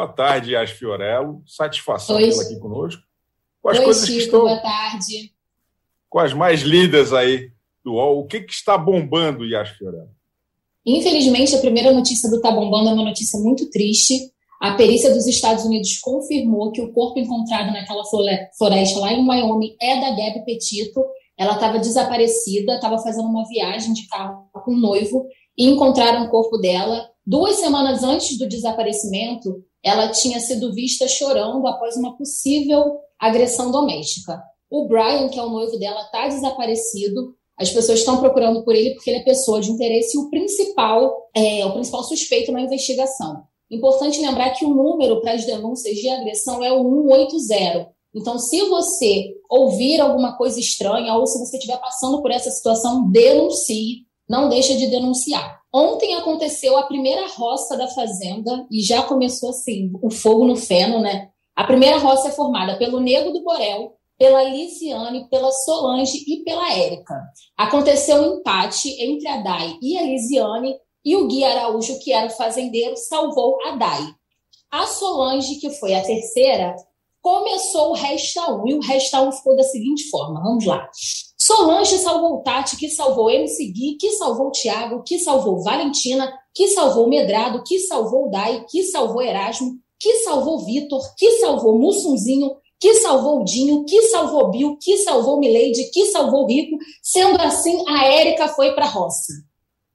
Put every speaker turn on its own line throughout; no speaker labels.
Boa tarde, Yas Fiorello. Satisfação
Oi.
tê-la aqui conosco. Com as
Oi,
coisas
Chico,
que estão
boa tarde.
com as mais lidas aí do UOL. O que, que está bombando, Yas Fiorello?
Infelizmente, a primeira notícia do Tá Bombando é uma notícia muito triste. A perícia dos Estados Unidos confirmou que o corpo encontrado naquela flore- floresta lá em Wyoming é da Gabi Petito. Ela estava desaparecida, estava fazendo uma viagem de carro com um noivo e encontraram o corpo dela. Duas semanas antes do desaparecimento, ela tinha sido vista chorando após uma possível agressão doméstica. O Brian, que é o noivo dela, está desaparecido. As pessoas estão procurando por ele porque ele é pessoa de interesse e o principal é o principal suspeito na investigação. Importante lembrar que o número para as denúncias de agressão é o 180. Então, se você ouvir alguma coisa estranha ou se você estiver passando por essa situação, denuncie, não deixa de denunciar. Ontem aconteceu a primeira roça da fazenda e já começou assim, o fogo no feno, né? A primeira roça é formada pelo Nego do Borel, pela Lisiane, pela Solange e pela Érica. Aconteceu um empate entre a Dai e a Lisiane e o Gui Araújo, que era o fazendeiro, salvou a Dai. A Solange, que foi a terceira, começou o Resta 1 e o Resta 1 ficou da seguinte forma, vamos lá. Solange salvou Tati, que salvou MC Gui, que salvou o Thiago, que salvou Valentina, que salvou Medrado, que salvou Dai, que salvou Erasmo, que salvou Vitor, que salvou Mussunzinho, que salvou Dinho, que salvou Bill, que salvou Mileide, que salvou Rico. Sendo assim, a Érica foi para a roça.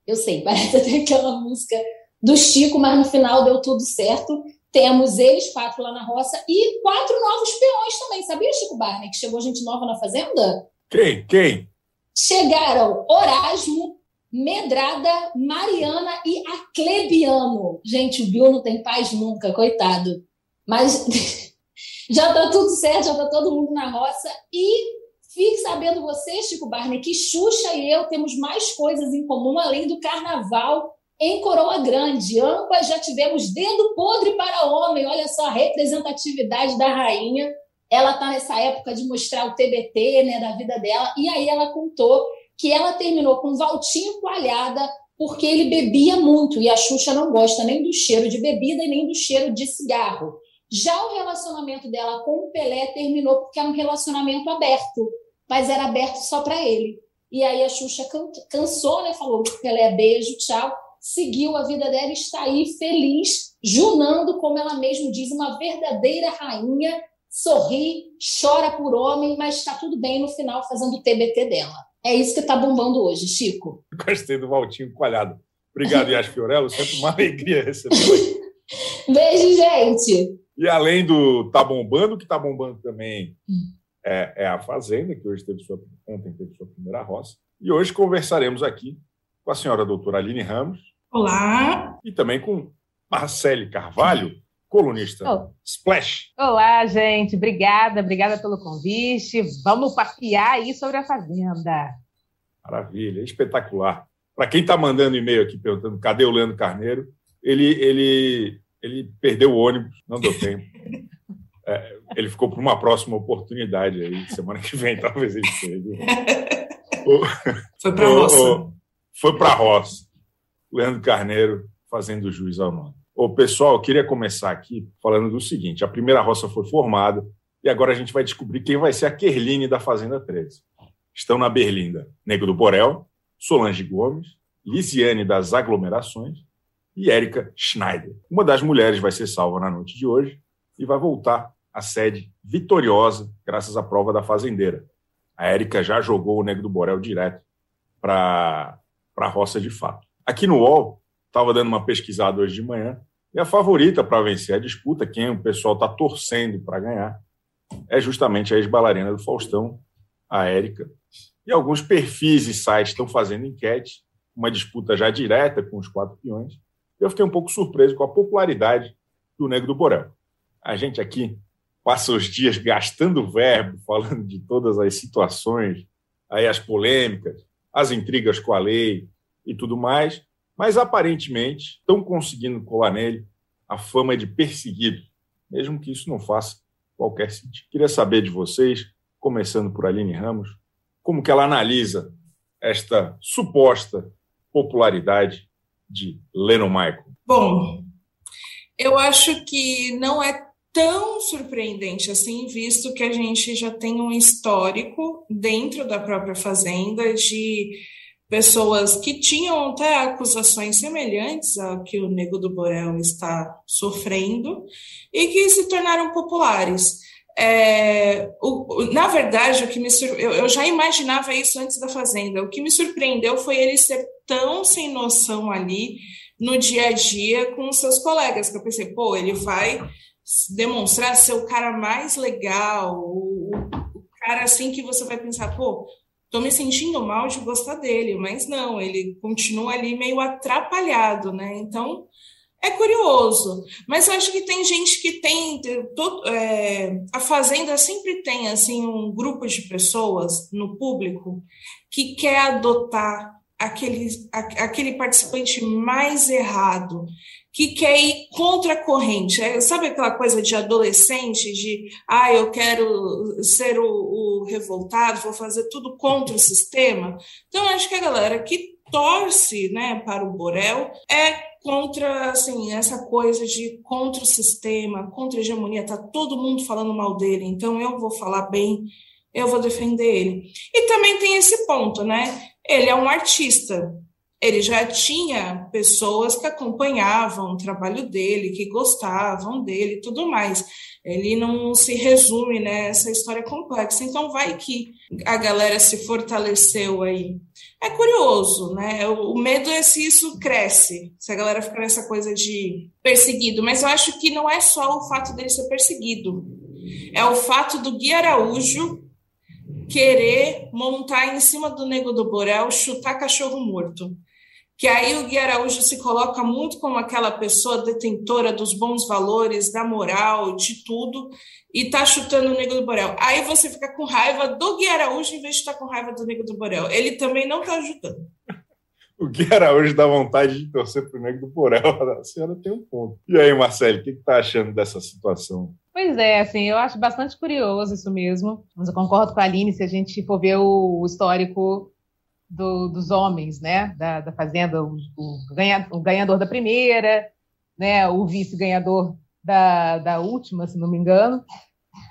Eu sei, parece até aquela música do Chico, mas no final deu tudo certo. Temos eles quatro lá na roça e quatro novos peões também. Sabia, Chico Barney, que chegou gente nova na fazenda?
Quem? Quem?
Chegaram Orasmo, Medrada, Mariana e Aclebiano. Gente, o Bill não tem paz nunca, coitado. Mas já tá tudo certo, já tá todo mundo na roça. E fique sabendo você, Chico Barney, que Xuxa e eu temos mais coisas em comum além do carnaval em Coroa Grande. Ambas já tivemos dedo podre para homem. Olha só a representatividade da rainha. Ela está nessa época de mostrar o TBT né, da vida dela. E aí ela contou que ela terminou com Valtinho Coalhada porque ele bebia muito. E a Xuxa não gosta nem do cheiro de bebida e nem do cheiro de cigarro. Já o relacionamento dela com o Pelé terminou porque era um relacionamento aberto, mas era aberto só para ele. E aí a Xuxa can cansou, né? Falou: Pelé, beijo, tchau. Seguiu a vida dela e está aí feliz, junando, como ela mesma diz, uma verdadeira rainha. Sorri, chora por homem, mas está tudo bem no final fazendo o TBT dela. É isso que está bombando hoje, Chico.
Gostei do Valtinho Coalhado. Obrigado, Yas Fiorello. Sempre uma alegria receber.
Beijo, gente.
E além do Tá Bombando, o que tá bombando também é, é a Fazenda, que hoje teve sua, ontem teve sua primeira roça. E hoje conversaremos aqui com a senhora doutora Aline Ramos
Olá!
e também com Marcele Carvalho, colunista
Oh.
Splash.
Olá, gente. Obrigada, obrigada pelo convite. Vamos papear aí sobre a Fazenda.
Maravilha, espetacular. Para quem está mandando e-mail aqui perguntando cadê o Leandro Carneiro, ele, ele, ele perdeu o ônibus, não deu tempo. É, ele ficou para uma próxima oportunidade aí, semana que vem, talvez ele esteja.
Foi para a roça.
Foi para a roça. Leandro Carneiro fazendo jus ao nome. Ô, pessoal, eu queria começar aqui falando do seguinte: a primeira roça foi formada e agora a gente vai descobrir quem vai ser a Kerline da Fazenda 13. Estão na Berlinda Nego do Borel, Solange Gomes, Lisiane das Aglomerações e Érica Schneider. Uma das mulheres vai ser salva na noite de hoje e vai voltar à sede vitoriosa graças à prova da fazendeira. A Érica já jogou o Nego do Borel direto para a roça de fato. Aqui no UOL, estava dando uma pesquisada hoje de manhã, e a favorita para vencer a disputa, quem o pessoal está torcendo para ganhar, é justamente a ex-bailarina do Faustão, a Érica. E alguns perfis e sites estão fazendo enquete, uma disputa já direta com os quatro peões. Eu fiquei um pouco surpreso com a popularidade do Nego do Borel. A gente aqui passa os dias gastando verbo, falando de todas as situações, aí as polêmicas, as intrigas com a lei e tudo mais, mas aparentemente estão conseguindo colar nele a fama de perseguido, mesmo que isso não faça qualquer sentido. Queria saber de vocês, começando por Aline Ramos, como que ela analisa esta suposta popularidade de Lennon Michael.
Bom, Eu acho que não é tão surpreendente assim, visto que a gente já tem um histórico dentro da própria Fazenda de pessoas que tinham até acusações semelhantes ao que o Nego do Borel está sofrendo e que se tornaram populares. É, o, na verdade, o que me sur... eu, eu já imaginava isso antes da Fazenda. O que me surpreendeu foi ele ser tão sem noção ali no dia a dia com os seus colegas, que eu pensei, pô, ele vai demonstrar ser o cara mais legal, o, o cara assim que você vai pensar, pô, tô me sentindo mal de gostar dele, mas não, ele continua ali meio atrapalhado, né? Então é curioso, mas acho que tem gente que tem todo, é, a fazenda sempre tem assim um grupo de pessoas no público que quer adotar aquele, aquele participante mais errado, que quer ir contra a corrente. É, sabe aquela coisa de adolescente, de ah, eu quero ser o, o revoltado, vou fazer tudo contra o sistema? Então, acho que a galera que torce né, para o Borel é contra assim essa coisa de contra o sistema, contra a hegemonia, tá todo mundo falando mal dele, então eu vou falar bem, eu vou defender ele. E também tem esse ponto, né? Ele é um artista, ele já tinha pessoas que acompanhavam o trabalho dele, que gostavam dele tudo mais. Ele não se resume nessa né, história complexa. Então, vai que a galera se fortaleceu aí. É curioso, né? O medo é se isso cresce, se a galera fica nessa coisa de perseguido. Mas eu acho que não é só o fato dele ser perseguido, é o fato do Gui Araújo querer montar em cima do Nego do Borel, chutar cachorro morto que aí o Gui Araújo se coloca muito como aquela pessoa detentora dos bons valores, da moral, de tudo, e tá chutando o Nego do Borel. Aí você fica com raiva do Gui Araújo em vez de estar tá com raiva do Nego do Borel. Ele também não tá ajudando.
O Gui Araújo dá vontade de torcer pro Nego do Borel. A senhora tem um ponto. E aí, Marcelo, o que, que tá achando dessa situação?
Pois é, assim, eu acho bastante curioso isso mesmo. Mas eu concordo com a Aline se a gente for ver o histórico do, dos homens, né, da, da Fazenda, o, o, ganha, o, ganhador da primeira, né, o vice-ganhador da, da última, se não me engano,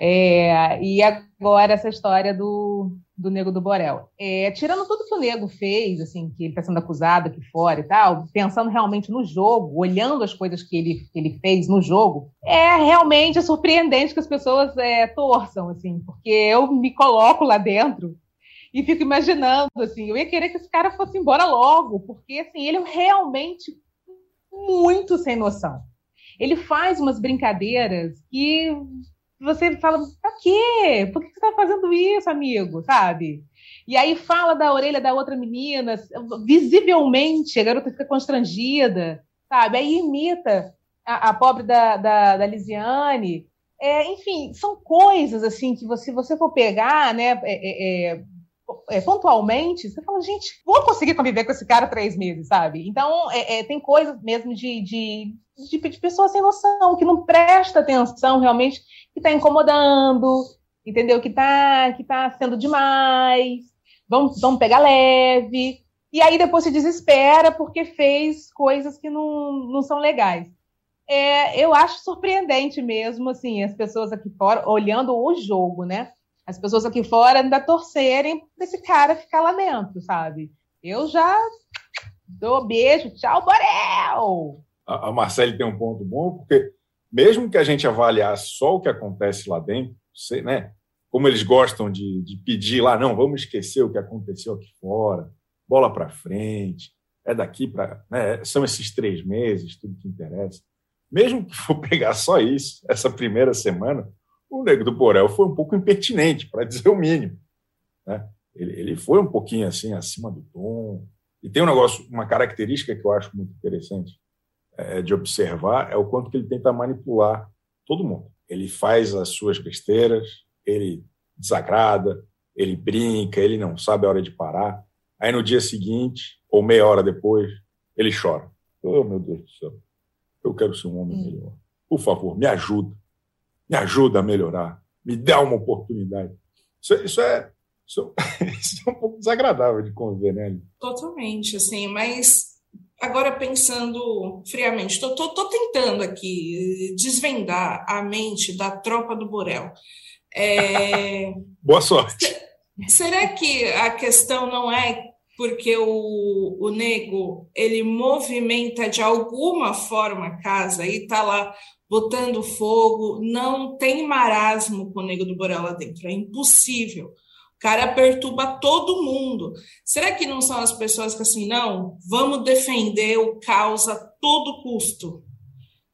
é, e agora essa história do, do Nego do Borel. É, tirando tudo que o Nego fez, assim, que ele está sendo acusado aqui fora e tal, pensando realmente no jogo, olhando as coisas que ele, que ele fez no jogo, é realmente surpreendente que as pessoas é, torçam, assim, porque eu me coloco lá dentro e fico imaginando, assim, eu ia querer que esse cara fosse embora logo, porque, assim, ele é realmente muito sem noção. Ele faz umas brincadeiras que você fala, pra quê? Por que você tá fazendo isso, amigo? Sabe? E aí fala da orelha da outra menina, visivelmente, a garota fica constrangida, sabe? Aí imita a, a pobre da, da, da Lisiane. É, enfim, são coisas assim que você, você for pegar, né? É, é, é, pontualmente, você fala, gente, vou conseguir conviver com esse cara três meses, sabe? Então, é, é, tem coisas mesmo de, de, de, de pessoa sem noção, que não presta atenção realmente, que está incomodando, entendeu? Que está que tá sendo demais, vamos, vamos pegar leve, e aí depois se desespera porque fez coisas que não, não são legais. É, eu acho surpreendente mesmo, assim, as pessoas aqui fora olhando o jogo, né? As pessoas aqui fora ainda torcerem para esse cara ficar lá dentro, sabe? Eu já dou beijo, tchau, Borel!
A, a Marcele tem um ponto bom, porque mesmo que a gente avaliasse só o que acontece lá dentro, sei, né? Como eles gostam de, de pedir lá, não, vamos esquecer o que aconteceu aqui fora, bola para frente, é daqui para. Né, são esses três meses, tudo que interessa. Mesmo que for pegar só isso, essa primeira semana, o Nego do Borel foi um pouco impertinente, para dizer o mínimo. Né? Ele, ele, foi um pouquinho assim acima do tom. E tem um negócio, uma característica que eu acho muito interessante é, de observar é o quanto que ele tenta manipular todo mundo. Ele faz as suas besteiras, ele desagrada, ele brinca, ele não sabe a hora de parar. Aí no dia seguinte, ou meia hora depois, ele chora. Oh, meu Deus do céu, eu quero ser um homem hum. melhor. Por favor, me ajuda me ajuda a melhorar, me dá uma oportunidade. Isso, isso, é, isso, isso é um pouco desagradável de conviver, né?
Totalmente, assim, mas agora pensando friamente, estou tentando aqui desvendar a mente da tropa do Borel.
É... Boa sorte.
Será que a questão não é porque o, o nego ele movimenta de alguma forma a casa e está lá botando fogo, não tem marasmo com o nego do Borel lá dentro, é impossível. O cara perturba todo mundo. Será que não são as pessoas que assim, não, vamos defender o caos a todo custo?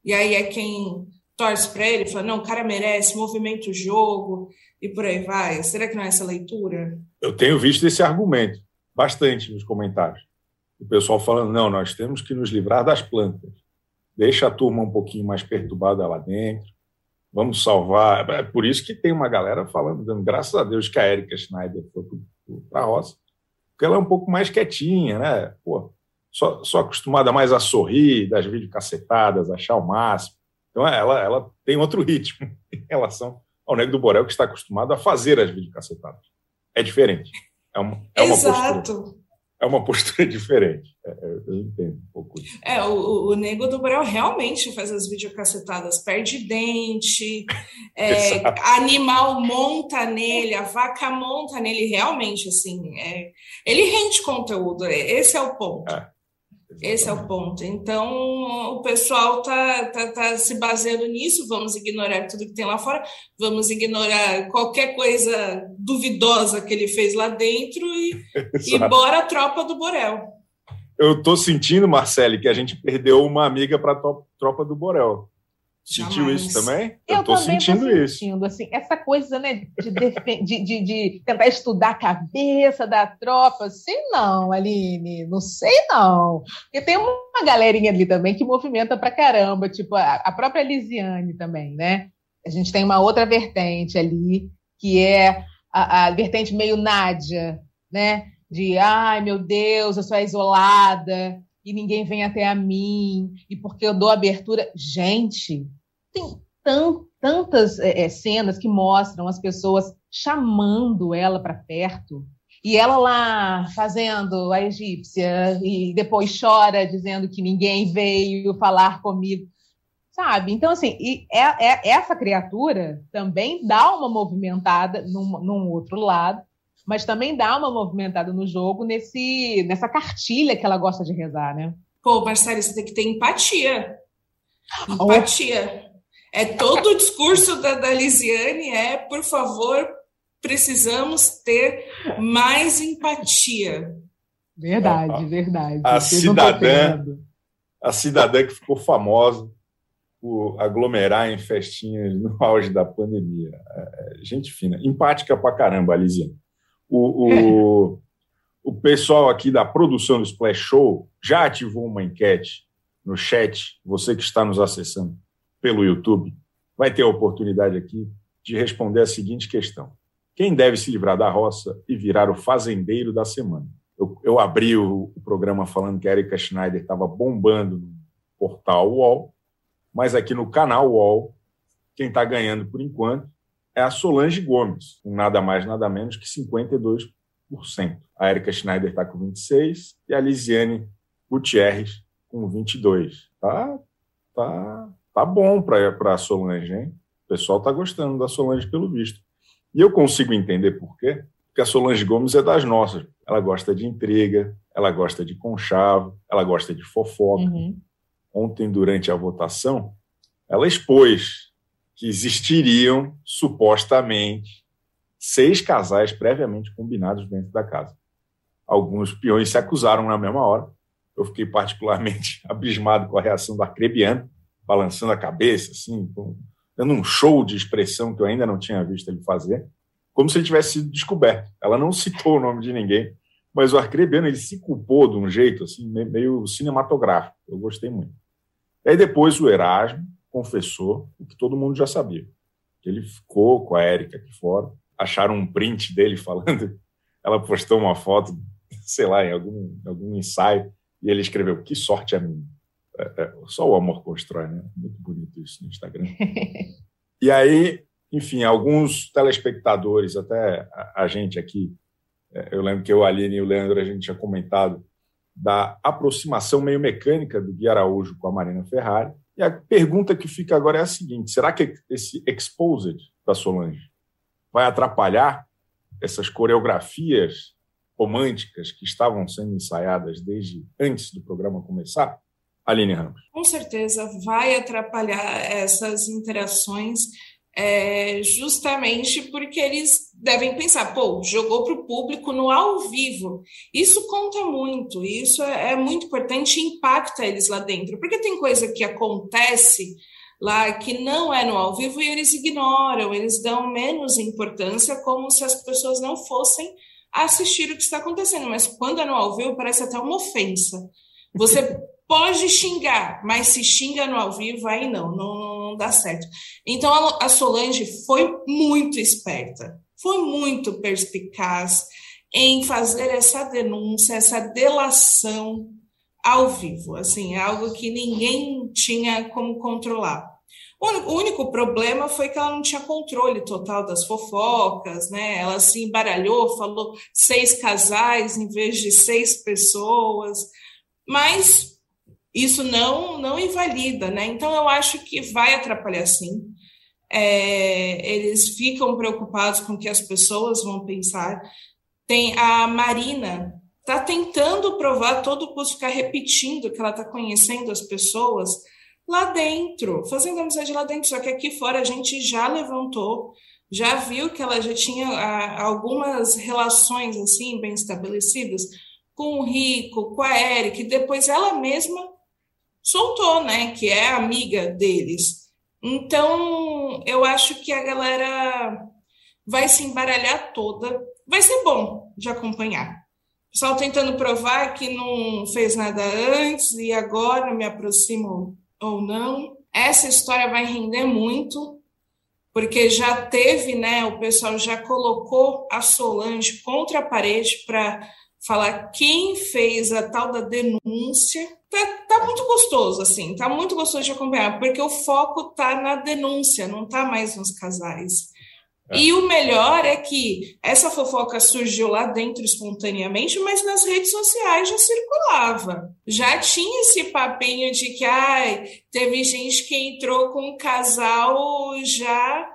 E aí é quem torce para ele, fala, não, o cara merece, movimenta o jogo e por aí vai. Será que não é essa leitura?
Eu tenho visto esse argumento bastante nos comentários. O pessoal falando, não, nós temos que nos livrar das plantas. Deixa a turma um pouquinho mais perturbada lá dentro. Vamos salvar. É por isso que tem uma galera falando, dando graças a Deus que a Erika Schneider foi para a roça, porque ela é um pouco mais quietinha, né? Pô, só, só acostumada mais a sorrir, das videocacetadas, achar o máximo. Então ela, ela tem outro ritmo em relação ao Nego do Borel, que está acostumado a fazer as videocacetadas. É diferente. É uma, é uma Exato. Postura, é uma postura diferente. É, é, eu entendo um pouco isso.
É, o, o Nego do Brau realmente faz as videocacetadas, perde dente, é, animal monta nele, a vaca monta nele, realmente, assim, é, ele rende conteúdo, esse é o ponto. É. Esse é o ponto. Então, o pessoal tá, tá, tá, se baseando nisso. Vamos ignorar tudo que tem lá fora, vamos ignorar qualquer coisa duvidosa que ele fez lá dentro e, e bora a tropa do Borel.
Eu estou sentindo, Marcele, que a gente perdeu uma amiga para a tropa do Borel. Sentiu Jamais. isso também?
Eu, eu tô também sentindo, tô sentindo isso. Assim, essa coisa né, de, de, de, de, tentar estudar a cabeça da tropa, sei não, Aline, não sei não. Porque tem uma galerinha ali também que movimenta pra caramba, tipo a, a própria Lisiane também, né? A gente tem uma outra vertente ali, que é a, a vertente meio Nádia, né? De, ai meu Deus, eu sou isolada, e ninguém vem até a mim, e porque eu dou abertura. Gente, tem tant, tantas é, cenas que mostram as pessoas chamando ela para perto. E ela lá fazendo a egípcia, e depois chora dizendo que ninguém veio falar comigo. Sabe? Então, assim, e é, é, essa criatura também dá uma movimentada num, num outro lado, mas também dá uma movimentada no jogo nesse, nessa cartilha que ela gosta de rezar, né?
Pô, Marcelo, você tem que ter empatia. Empatia. É todo o discurso da, da Lisiane é, por favor, precisamos ter mais empatia.
Verdade, verdade.
A cidadã, a cidadã que ficou famosa por aglomerar em festinhas no auge da pandemia. É, é gente fina, empática pra caramba, a Lisiane. O, o, o pessoal aqui da produção do Splash Show já ativou uma enquete no chat, você que está nos acessando pelo YouTube, vai ter a oportunidade aqui de responder a seguinte questão: Quem deve se livrar da roça e virar o fazendeiro da semana? Eu, eu abri o, o, programa falando que a Erika Schneider estava bombando no portal UOL, mas aqui no canal UOL, quem está ganhando por enquanto é a Solange Gomes, com nada mais, nada menos que 52%. A Erika Schneider está com 26% e a Lisiane Gutierrez com 22%. Tá, tá tá bom para a Solange, hein? O pessoal está gostando da Solange pelo visto. E eu consigo entender por quê. Porque a Solange Gomes é das nossas. Ela gosta de intriga, ela gosta de conchavo, ela gosta de fofoca. Uhum. Ontem, durante a votação, ela expôs que existiriam, supostamente, seis casais previamente combinados dentro da casa. Alguns peões se acusaram na mesma hora. Eu fiquei particularmente abismado com a reação do Arcrebiano, balançando a cabeça, assim, dando um show de expressão que eu ainda não tinha visto ele fazer, como se ele tivesse sido descoberto. Ela não citou o nome de ninguém, mas o Arcrebiano ele se culpou de um jeito assim meio cinematográfico. Eu gostei muito. E aí depois o Erasmo confessou o que todo mundo já sabia. Que ele ficou com a Érica aqui fora, acharam um print dele falando, ela postou uma foto, sei lá, em algum, algum ensaio, e ele escreveu: "Que sorte a minha". É, é, só o amor constrói, né? Muito bonito isso no Instagram. e aí, enfim, alguns telespectadores, até a, a gente aqui, é, eu lembro que eu, a Aline e o Leandro, a gente tinha comentado da aproximação meio mecânica do Gui Araújo com a Marina Ferrari. E a pergunta que fica agora é a seguinte: será que esse exposed da Solange vai atrapalhar essas coreografias românticas que estavam sendo ensaiadas desde antes do programa começar? Aline Ramos.
Com certeza vai atrapalhar essas interações é, justamente porque eles devem pensar, pô, jogou para o público no ao vivo. Isso conta muito, isso é, é muito importante e impacta eles lá dentro, porque tem coisa que acontece lá que não é no ao vivo e eles ignoram, eles dão menos importância, como se as pessoas não fossem assistir o que está acontecendo. Mas quando é no ao vivo, parece até uma ofensa. Você pode xingar, mas se xinga no ao vivo, aí não, não, não dá certo. Então a Solange foi muito esperta, foi muito perspicaz em fazer essa denúncia, essa delação ao vivo, assim, algo que ninguém tinha como controlar. O único problema foi que ela não tinha controle total das fofocas, né? Ela se embaralhou, falou seis casais em vez de seis pessoas, mas isso não não invalida, né? Então eu acho que vai atrapalhar sim. É, eles ficam preocupados com o que as pessoas vão pensar. Tem a Marina está tentando provar todo custo ficar repetindo que ela está conhecendo as pessoas lá dentro, fazendo amizade lá dentro. Só que aqui fora a gente já levantou, já viu que ela já tinha a, algumas relações assim bem estabelecidas com o Rico, com a Eric, depois ela mesma soltou, né? Que é amiga deles. Então, eu acho que a galera vai se embaralhar toda. Vai ser bom de acompanhar. O pessoal tentando provar que não fez nada antes e agora me aproximo ou não. Essa história vai render muito, porque já teve, né? O pessoal já colocou a Solange contra a parede para falar quem fez a tal da denúncia. Tá, tá, muito gostoso, assim, tá muito gostoso de acompanhar, porque o foco tá na denúncia, não tá mais nos casais. É. E o melhor é que essa fofoca surgiu lá dentro espontaneamente, mas nas redes sociais já circulava. Já tinha esse papinho de que ai, teve gente que entrou com um casal já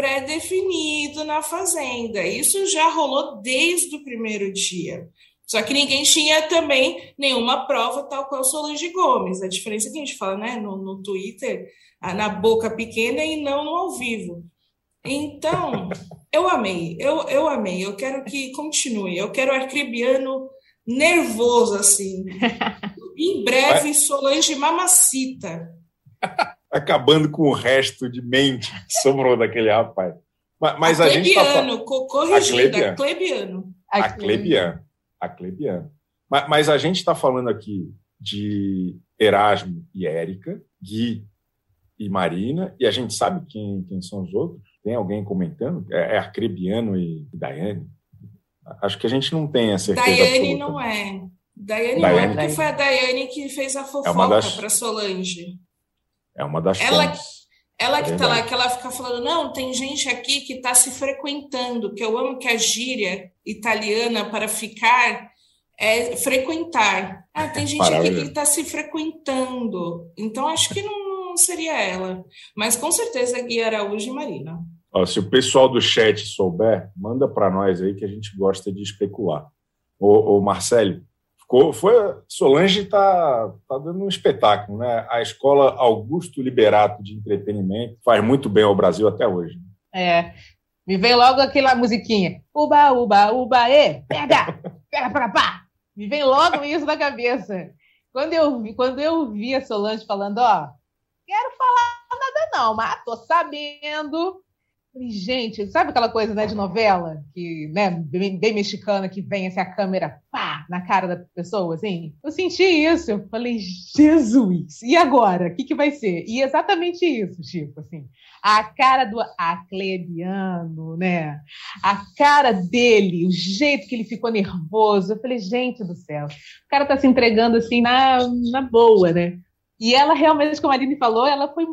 pré-definido na fazenda. Isso já rolou desde o primeiro dia. Só que ninguém tinha também nenhuma prova, tal qual Solange Gomes. A diferença é que a gente fala né, no, no Twitter, na boca pequena e não no ao vivo. Então, eu amei, eu, eu amei, eu quero que continue, eu quero arcrebiano nervoso, assim. Em breve, Solange Mamacita.
Acabando com o resto de mente que sobrou daquele rapaz. Mas, mas a, a gente
tá... corrigido, a Clebiano.
A Clebiano a Clebiano. Mas, mas a gente está falando aqui de Erasmo e Érica, Gui e Marina, e a gente sabe quem, quem são os outros? Tem alguém comentando? É, é Arcrebiano e Daiane? Acho que a gente não tem a certeza
Daiane absoluta. não é. Daiane, Daiane não é, porque foi a Daiane que fez a é fofoca é das... para Solange.
É uma das
ela, ela que está lá, que ela fica falando, não, tem gente aqui que está se frequentando, que eu amo que a gíria italiana para ficar é frequentar. Ah, tem gente aqui que está se frequentando. Então, acho que não, seria ela. Mas com certeza Gui Araújo e Marina.
Ó, se o pessoal do chat souber, manda para nós aí que a gente gosta de especular. Ô, ô Marcelo, ficou, foi, Solange está tá dando um espetáculo, né? A escola Augusto Liberato de entretenimento faz muito bem ao Brasil até hoje.
É, me vem logo aquela musiquinha. Uba, uba, uba, e, pega, pega pra pá. Me vem logo isso na cabeça. Quando eu, vi, quando eu vi a Solange falando, ó, quero falar nada não, mas tô sabendo gente, sabe aquela coisa né, de novela, que, né, bem, bem, mexicana, que vem assim, a câmera pá, na cara da pessoa, assim? Eu senti isso, eu falei, Jesus, e agora? O que, que vai ser? E exatamente isso, Chico, assim, a cara do Aclebiano, né, a cara dele, o jeito que ele ficou nervoso, eu falei, gente do céu, o cara tá se entregando assim na, na boa, né? E ela realmente, como a Aline falou, ela foi,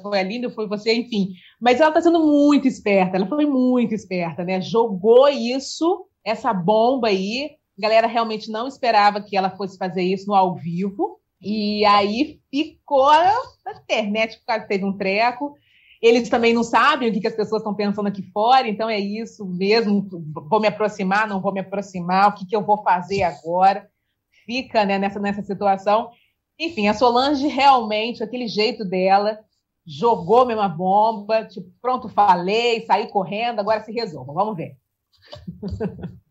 foi a Aline, foi você, enfim. Mas ela está sendo muito esperta, ela foi muito esperta, né? Jogou isso, essa bomba aí, galera realmente não esperava que ela fosse fazer isso no ao vivo. E aí ficou na internet, causa teve um treco. Eles também não sabem o que, que as pessoas estão pensando aqui fora, então é isso mesmo. Vou me aproximar, não vou me aproximar, o que, que eu vou fazer agora? Fica né, nessa, nessa situação. Enfim, a Solange realmente, aquele jeito dela, jogou mesmo a bomba, tipo, pronto, falei, saí correndo, agora se resolva, vamos ver.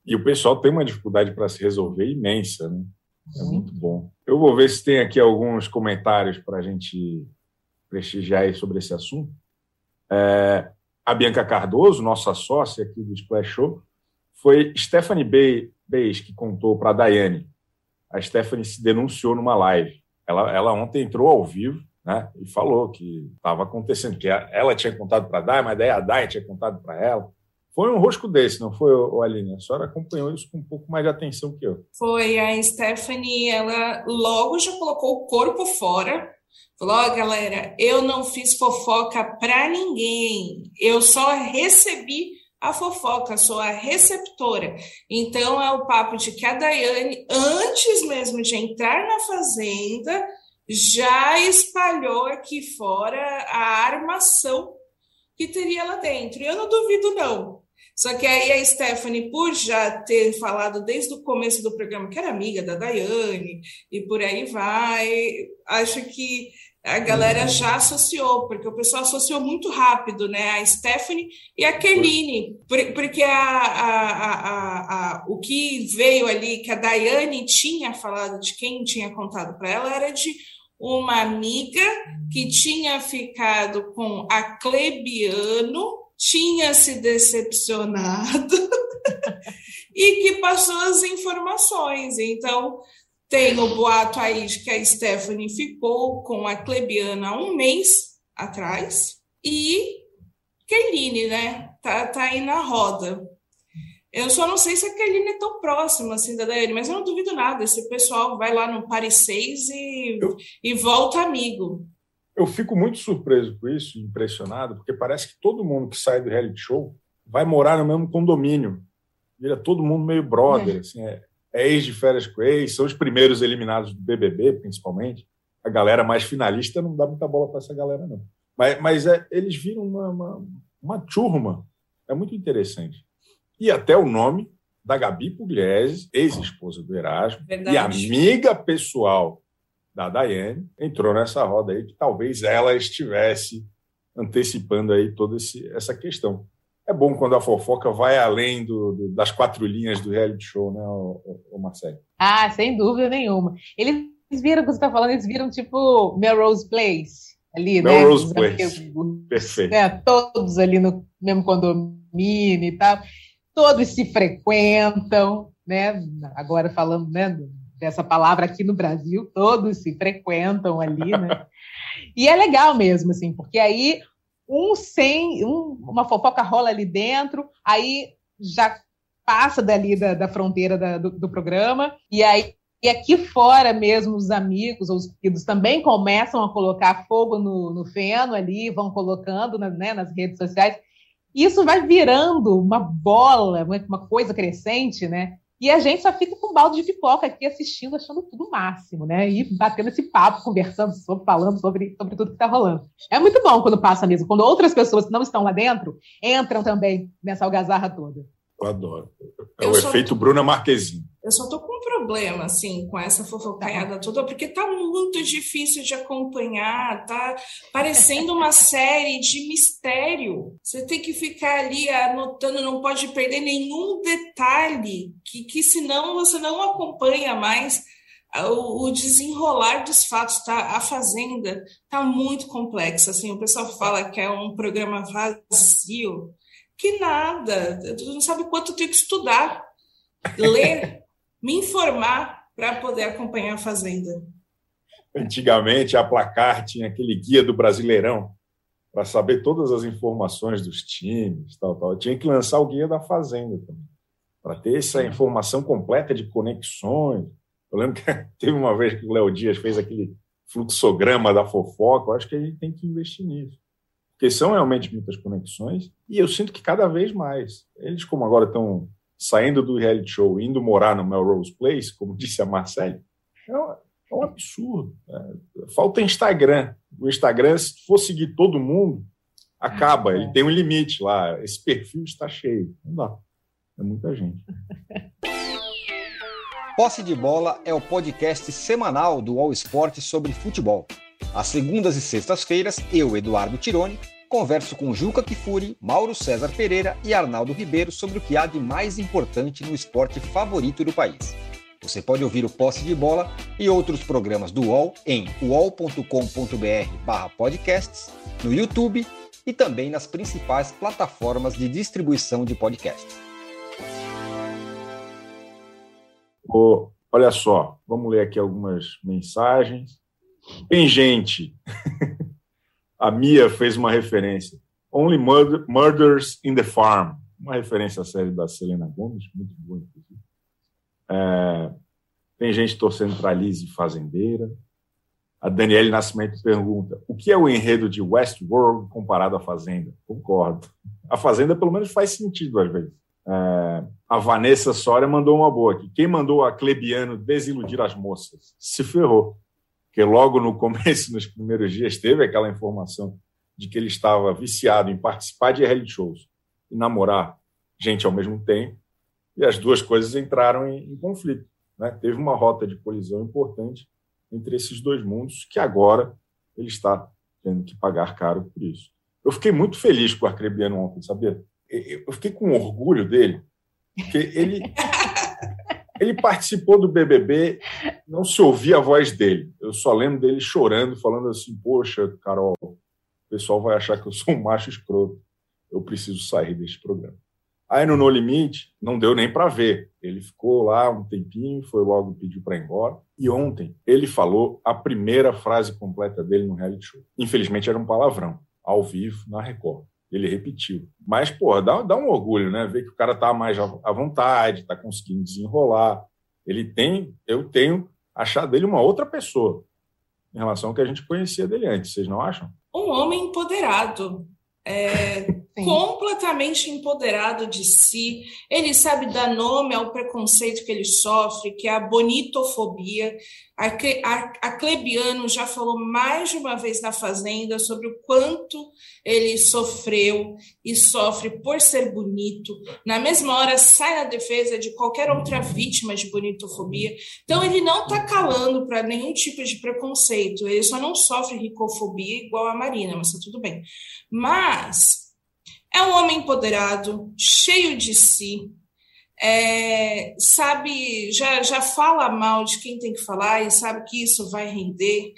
E o pessoal tem uma dificuldade para se resolver imensa, né? É muito bom. Eu vou ver se tem aqui alguns comentários para a gente prestigiar sobre esse assunto. É, a Bianca Cardoso, nossa sócia aqui do Splash Show, foi Stephanie Beis que contou para a Daiane. A Stephanie se denunciou numa live. Ela, ela ontem entrou ao vivo né, e falou que estava acontecendo, que ela tinha contado para a Dai, mas daí a Dai tinha contado para ela. Foi um rosco desse, não foi, Aline? A senhora acompanhou isso com um pouco mais de atenção que eu.
Foi. A Stephanie, ela logo já colocou o corpo fora. Falou, oh, galera, eu não fiz fofoca para ninguém. Eu só recebi a fofoca, sou a receptora. Então, é o papo de que a Daiane, antes mesmo de entrar na fazenda, já espalhou aqui fora a armação que teria lá dentro. Eu não duvido, não. Só que aí a Stephanie, por já ter falado desde o começo do programa que era amiga da Daiane e por aí vai, acho que a galera já associou, porque o pessoal associou muito rápido, né? A Stephanie e a Keline, porque a, a, a, o que veio ali, que a Daiane tinha falado de quem tinha contado para ela, era de uma amiga que tinha ficado com a Clebiano, tinha se decepcionado e que passou as informações. Então, tem o boato aí de que a Stephanie ficou com a Clebiana há um mês atrás e Keline, né? Tá, tá aí na roda. Eu só não sei se a Kelly é tão próxima assim da Daiane, mas eu não duvido nada. Esse pessoal vai lá no Paris 6 e, eu, e volta amigo.
Eu fico muito surpreso com isso, impressionado, porque parece que todo mundo que sai do reality show vai morar no mesmo condomínio. Vira todo mundo meio brother, é. assim, é, é ex de férias com ex, são os primeiros eliminados do BBB, principalmente. A galera mais finalista não dá muita bola para essa galera, não. Mas, mas é, eles viram uma, uma, uma turma. É muito interessante e até o nome da Gabi Pugliese, ex-esposa do Erasmo, Verdade. e amiga pessoal da Daiane, entrou nessa roda aí que talvez ela estivesse antecipando aí toda esse, essa questão. É bom quando a fofoca vai além do, do, das quatro linhas do reality show, né, o, o, Marcelo?
Ah, sem dúvida nenhuma. Eles viram o que você está falando, eles viram tipo Melrose Place ali,
Melrose né? Melrose Place, perfeito.
Né? Todos ali no mesmo condomínio e tal todos se frequentam, né? Agora falando né, dessa palavra aqui no Brasil, todos se frequentam ali, né? e é legal mesmo, assim, porque aí um sem, um, uma fofoca rola ali dentro, aí já passa dali da, da fronteira da, do, do programa, e aí e aqui fora mesmo, os amigos ou os filhos também começam a colocar fogo no, no feno ali, vão colocando né, nas redes sociais. E isso vai virando uma bola, uma coisa crescente, né? E a gente só fica com um balde de pipoca aqui assistindo, achando tudo o máximo, né? E batendo esse papo, conversando sobre, falando sobre, sobre tudo que está rolando. É muito bom quando passa mesmo, quando outras pessoas que não estão lá dentro entram também nessa algazarra toda.
Eu adoro. É eu o efeito tô... Bruna Marquezine.
Eu só tô com um problema, assim, com essa fofocaiada toda, porque tá muito difícil de acompanhar, tá parecendo uma série de mistério. Você tem que ficar ali anotando, não pode perder nenhum detalhe, que, que senão você não acompanha mais o, desenrolar dos fatos, tá? A Fazenda tá muito complexa, assim, o pessoal fala que é um programa vazio, que nada, não sabe quanto eu tenho que estudar, ler, me informar para poder acompanhar a Fazenda.
Antigamente, a Placar tinha aquele guia do Brasileirão para saber todas as informações dos times, tal, tal. Eu tinha que lançar o guia da Fazenda também, para ter essa informação completa de conexões. Eu lembro que teve uma vez que o Léo Dias fez aquele fluxograma da fofoca. Eu acho que a gente tem que investir nisso porque são realmente muitas conexões, e eu sinto que cada vez mais. Eles, como agora estão saindo do reality show, indo morar no Melrose Place, como disse a Marcele, é um, é um absurdo. É, falta Instagram. O Instagram, se for seguir todo mundo, acaba. Ele tem um limite lá. Esse perfil está cheio. Não dá. É muita gente.
Posse de Bola é o podcast semanal do All Sport sobre futebol. Às segundas e sextas-feiras, eu, Eduardo Tironi, converso com Juca Kifuri, Mauro César Pereira e Arnaldo Ribeiro sobre o que há de mais importante no esporte favorito do país. Você pode ouvir o Posse de Bola e outros programas do UOL em uol.com.br/podcasts, no YouTube e também nas principais plataformas de distribuição de podcasts.
Oh, olha só, vamos ler aqui algumas mensagens. Tem gente. A Mia fez uma referência. Only Murder, Murders in the Farm. Uma referência à série da Selena Gomez, muito boa, inclusive. É, tem gente torcendo para Lizzie Fazendeira. A Daniele Nascimento pergunta: o que é o enredo de Westworld comparado à Fazenda? Concordo. A Fazenda, pelo menos, faz sentido às vezes. É, a Vanessa Soria mandou uma boa aqui. Quem mandou a Clebiano desiludir as moças? Se ferrou. Porque logo no começo, nos primeiros dias, teve aquela informação de que ele estava viciado em participar de reality shows e namorar gente ao mesmo tempo. E as duas coisas entraram em, em conflito. Né? Teve uma rota de colisão importante entre esses dois mundos, que agora ele está tendo que pagar caro por isso. Eu fiquei muito feliz com o Arcrebiano ontem, sabia? Eu fiquei com orgulho dele, porque ele, ele participou do BBB, não se ouvia a voz dele. Eu só lembro dele chorando, falando assim: Poxa, Carol, o pessoal vai achar que eu sou um macho escroto. Eu preciso sair deste programa. Aí no No Limite, não deu nem para ver. Ele ficou lá um tempinho, foi logo pedir para ir embora. E ontem ele falou a primeira frase completa dele no reality show. Infelizmente era um palavrão, ao vivo, na Record. Ele repetiu. Mas, pô, dá, dá um orgulho, né? Ver que o cara tá mais à vontade, tá conseguindo desenrolar. Ele tem, eu tenho achado dele uma outra pessoa em relação ao que a gente conhecia dele antes. Vocês não acham?
Um homem empoderado. É, Completamente empoderado de si, ele sabe dar nome ao preconceito que ele sofre, que é a bonitofobia. A, a, a Clebiano já falou mais de uma vez na Fazenda sobre o quanto ele sofreu e sofre por ser bonito. Na mesma hora, sai na defesa de qualquer outra vítima de bonitofobia. Então, ele não está calando para nenhum tipo de preconceito, ele só não sofre ricofobia igual a Marina, mas está tudo bem. Mas é um homem empoderado, cheio de si, é, sabe, já, já fala mal de quem tem que falar e sabe que isso vai render.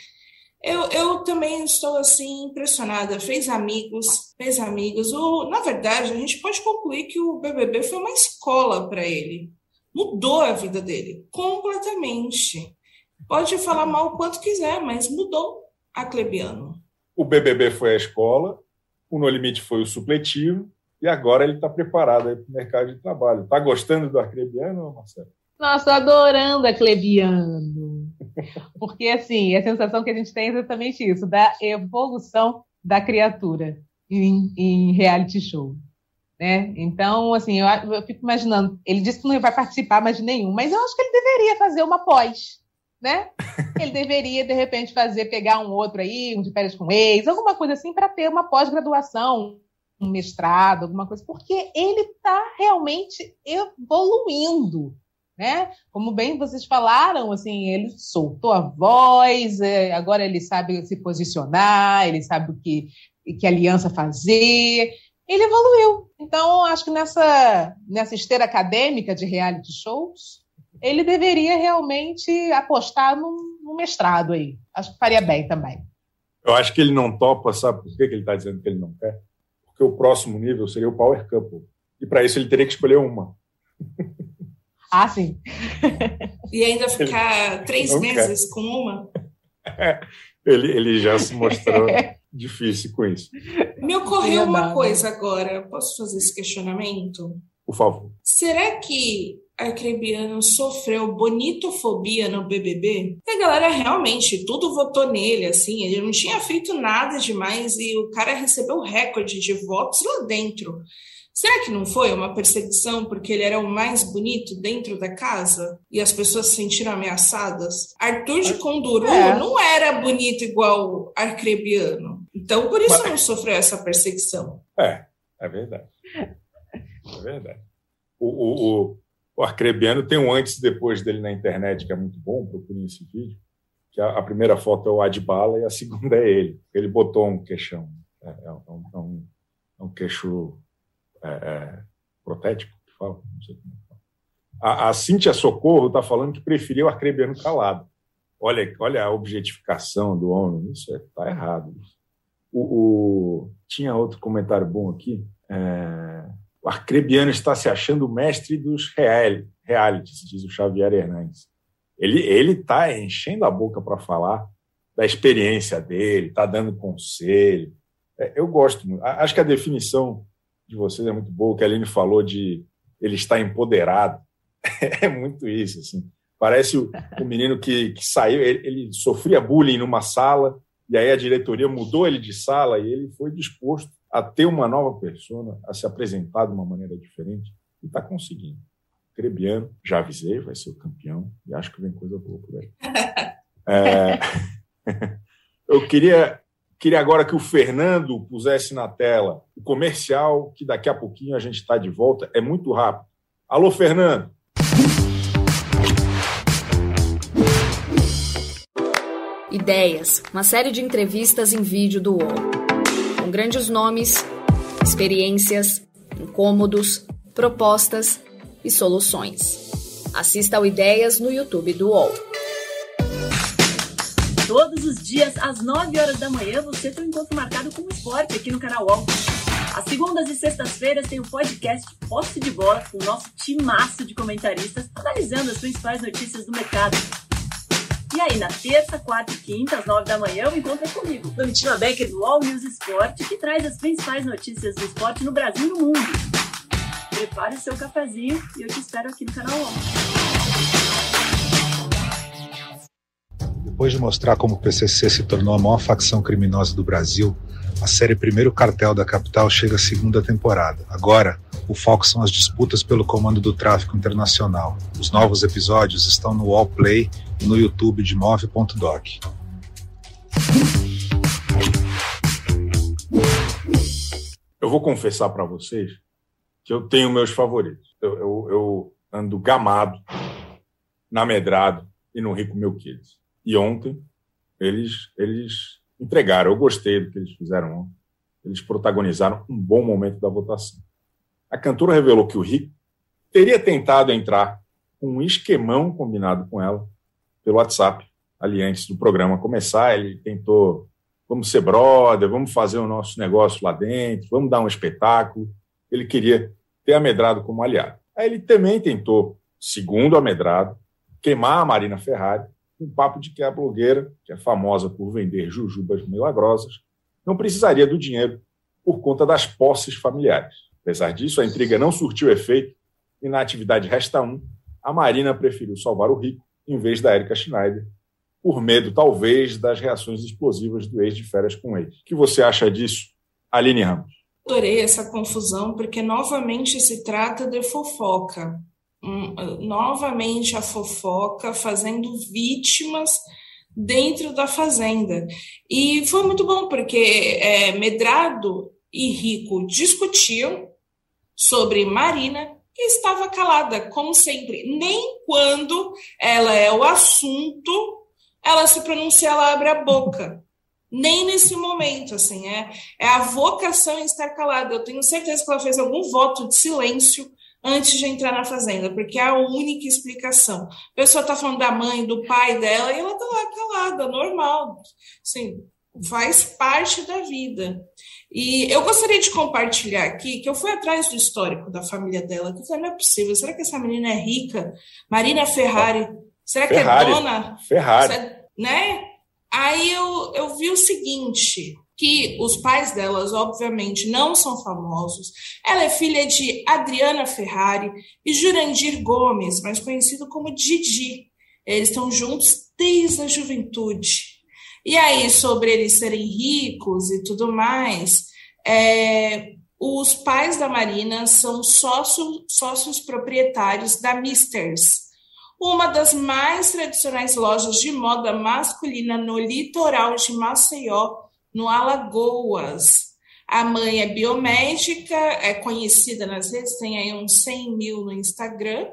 Eu, eu também estou assim impressionada. Fez amigos, fez amigos. O, na verdade, a gente pode concluir que o BBB foi uma escola para ele. Mudou a vida dele completamente. Pode falar mal o quanto quiser, mas mudou a Clebiano.
O BBB foi a escola, o No Limite foi o supletivo, e agora ele está preparado para o mercado de trabalho. Está gostando do Arcrebiano, Marcelo?
Nossa, adorando Arcrebiano. Porque, assim, a sensação que a gente tem é exatamente isso, da evolução da criatura em, em reality show. Né? Então, assim, eu, eu, fico imaginando, ele disse que não vai participar mais de nenhum, mas eu acho que ele deveria fazer uma pós, né? Ele deveria, de repente, fazer, pegar um outro aí, um de férias com ex, alguma coisa assim, para ter uma pós-graduação, um mestrado, alguma coisa, porque ele está realmente evoluindo. Né? Como bem vocês falaram, assim, ele soltou a voz, é, agora ele sabe se posicionar, ele sabe o que, que aliança fazer, ele evoluiu. Então, acho que nessa, nessa esteira acadêmica de reality shows, ele deveria realmente apostar no, no mestrado aí. Acho que faria bem também.
Eu acho que ele não topa, sabe por que ele está dizendo que ele não quer? Porque o próximo nível seria o Power Couple. E para isso ele teria que escolher uma.
Ah, sim.
e ainda ficar três meses com uma?
ele, ele já se mostrou difícil com isso.
Me ocorreu uma coisa agora. Posso fazer esse questionamento?
Por favor.
Será que Arcrebiano sofreu bonitofobia no BBB, a galera realmente tudo votou nele, assim, ele não tinha feito nada demais e o cara recebeu recorde de votos lá dentro. Será que não foi uma perseguição porque ele era o mais bonito dentro da casa e as pessoas se sentiram ameaçadas? Arthur de Conduru é. não era bonito igual Arcrebiano. Então, por isso Mas... não sofreu essa perseguição.
É, é verdade. É verdade. O, o, o, o Arcrebiano tem um antes e depois dele na internet que é muito bom, procurem esse vídeo. Que a, a, primeira foto é o Adbala e a segunda é ele. Ele botou um queixão. É, é, um, é um, é um queixo é, é, protético, que fala, não sei como fala. A, a Cíntia Socorro está falando que preferia o arcrebiano calado. Olha, olha a objetificação do homem, isso está é, errado. O, o, tinha outro comentário bom aqui. É, o arcrebiano está se achando o mestre dos real, realities, diz o Xavier Hernandes. Ele está enchendo a boca para falar da experiência dele, está dando conselho. É, eu gosto muito. Acho que a definição de vocês é muito boa. O que a Aline falou de ele estar empoderado. É muito isso. Assim. Parece o, o menino que, que saiu, ele, ele, sofria bullying numa sala, e aí a diretoria mudou ele de sala e ele foi disposto a ter uma nova persona, a se apresentar de uma maneira diferente, e está conseguindo. Crebiano, já avisei, vai ser o campeão, e acho que vem coisa boa por aí. É... Eu queria Queria agora que o Fernando pusesse na tela o comercial, que daqui a pouquinho a gente está de volta. É muito rápido. Alô, Fernando.
Ideias, uma série de entrevistas em vídeo do UOL. Com grandes nomes, experiências, incômodos, propostas e soluções. Assista ao Ideias no YouTube do UOL.
Todos os dias, às 9 horas da manhã, você tem um encontro marcado com o esporte aqui no canal UOL. Às segundas e sextas-feiras tem o podcast Posse de Bola com o nosso timaço de comentaristas analisando as principais notícias do mercado. E aí, na terça, quarta e quinta, às nove da manhã, o encontro é comigo, Domitila Becker do All News Esporte, que traz as principais notícias do esporte no Brasil e no mundo. Prepare o seu cafezinho e eu te espero aqui no canal UOL.
Depois de mostrar como o PCC se tornou a maior facção criminosa do Brasil, a série Primeiro Cartel da Capital chega à segunda temporada. Agora, o foco são as disputas pelo comando do tráfico internacional. Os novos episódios estão no Wallplay e no YouTube de Move.doc.
Eu vou confessar para vocês que eu tenho meus favoritos. Eu, eu, eu ando gamado, namedrado e no Rico Meu Kids. E ontem eles, eles entregaram. Eu gostei do que eles fizeram ontem. Eles protagonizaram um bom momento da votação. A cantora revelou que o Rick teria tentado entrar com um esquemão combinado com ela pelo WhatsApp, ali antes do programa começar. Ele tentou, vamos ser brother, vamos fazer o nosso negócio lá dentro, vamos dar um espetáculo. Ele queria ter Amedrado como aliado. Aí ele também tentou, segundo Amedrado, queimar a Marina Ferrari um papo de que a blogueira, que é famosa por vender jujubas milagrosas, não precisaria do dinheiro por conta das posses familiares. Apesar disso, a intriga não surtiu efeito e na atividade Resta Um, a Marina preferiu salvar o rico em vez da Erika Schneider, por medo, talvez, das reações explosivas do ex de férias com ele. O que você acha disso, Aline Ramos?
Adorei essa confusão, porque novamente se trata de fofoca novamente a fofoca, fazendo vítimas dentro da fazenda. E foi muito bom, porque é, Medrado e Rico discutiam sobre Marina e estava calada, como sempre. Nem quando ela é o assunto, ela se pronuncia, ela abre a boca. Nem nesse momento, assim, é, é a vocação em estar calada. Eu tenho certeza que ela fez algum voto de silêncio antes de entrar na fazenda, porque é a única explicação. A pessoa está falando da mãe, do pai dela, e ela está lá calada, normal. Assim, faz parte da vida. E eu gostaria de compartilhar aqui que eu fui atrás do histórico da família dela, que eu falei, não é possível, será que essa menina é rica? Marina Ferrari, será que é
Ferrari.
é dona?
Ferrari.
Né? Aí eu, eu vi o seguinte, que os pais delas, obviamente, não são famosos. Ela é filha de Adriana Ferrari e Jurandir Gomes, mais conhecido como Didi. Eles estão juntos desde a juventude. E aí, sobre eles serem ricos e tudo mais, é, os pais da Marina são sócios, sócios proprietários da Misters, uma das mais tradicionais lojas de moda masculina no litoral de Maceió, no Alagoas. A mãe é biomédica, é conhecida nas redes, tem aí uns 100 mil no Instagram.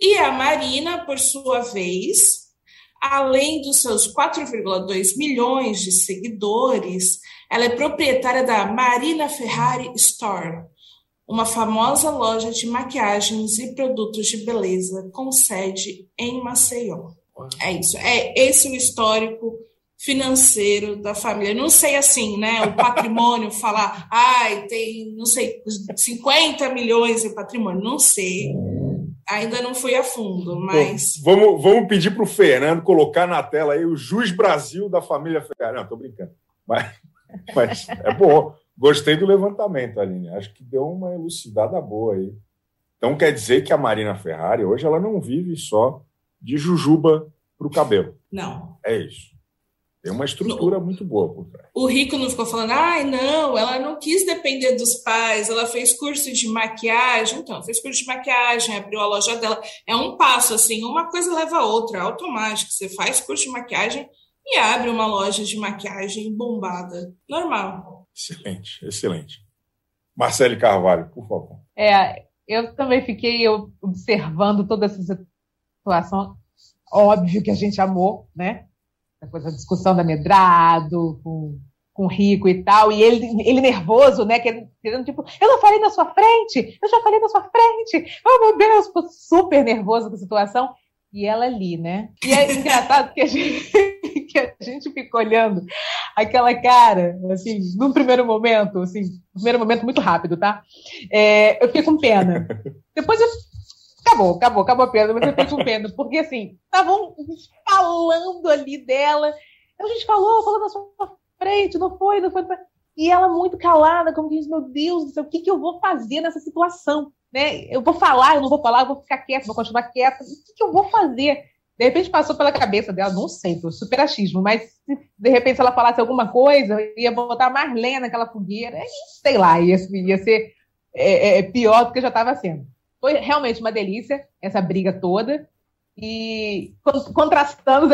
E a Marina, por sua vez, além dos seus 4,2 milhões de seguidores, ela é proprietária da Marina Ferrari Store, uma famosa loja de maquiagens e produtos de beleza com sede em Maceió. É isso. É esse o histórico financeiro da família. Não sei assim, né? O patrimônio falar, ai, tem, não sei, 50 milhões de patrimônio. Não sei. Ainda não fui a fundo, mas.
Bom, vamos, vamos pedir para o Fernando colocar na tela aí o Jus Brasil da família Ferrari. Não, estou brincando. Mas, mas é bom. Gostei do levantamento, Aline. Acho que deu uma elucidada boa aí. Então quer dizer que a Marina Ferrari hoje ela não vive só de jujuba para o cabelo.
Não.
É isso. Tem uma estrutura muito boa por trás.
O Rico não ficou falando, ai, não, ela não quis depender dos pais, ela fez curso de maquiagem, então, fez curso de maquiagem, abriu a loja dela. É um passo, assim, uma coisa leva a outra, é automático. Você faz curso de maquiagem e abre uma loja de maquiagem bombada. Normal.
Excelente, excelente. Marcele Carvalho, por favor.
É, eu também fiquei observando toda essa situação. Óbvio que a gente amou, né? Depois a discussão da Medrado, com, com Rico e tal, e ele, ele nervoso, né? Querendo, tipo, eu não falei na sua frente, eu já falei na sua frente, oh meu Deus, super nervoso com a situação. E ela ali, né? E é engraçado que a gente, que a gente fica olhando aquela cara, assim, num primeiro momento, assim, primeiro momento muito rápido, tá? É, eu fiquei com pena. Depois eu acabou, acabou, acabou a pena, mas eu com pena, porque assim, estavam falando ali dela. A gente falou, falou na sua frente, não foi, não foi. E ela muito calada, como diz, meu Deus do céu, o que, que eu vou fazer nessa situação? né? Eu vou falar, eu não vou falar, eu vou ficar quieta, vou continuar quieta. O que, que eu vou fazer? De repente passou pela cabeça dela, não sei, foi super achismo, mas se de repente ela falasse alguma coisa, ia botar mais lenha naquela fogueira, sei lá, ia, ia ser é, é, é pior do que já estava sendo. Foi realmente uma delícia essa briga toda, e contrastando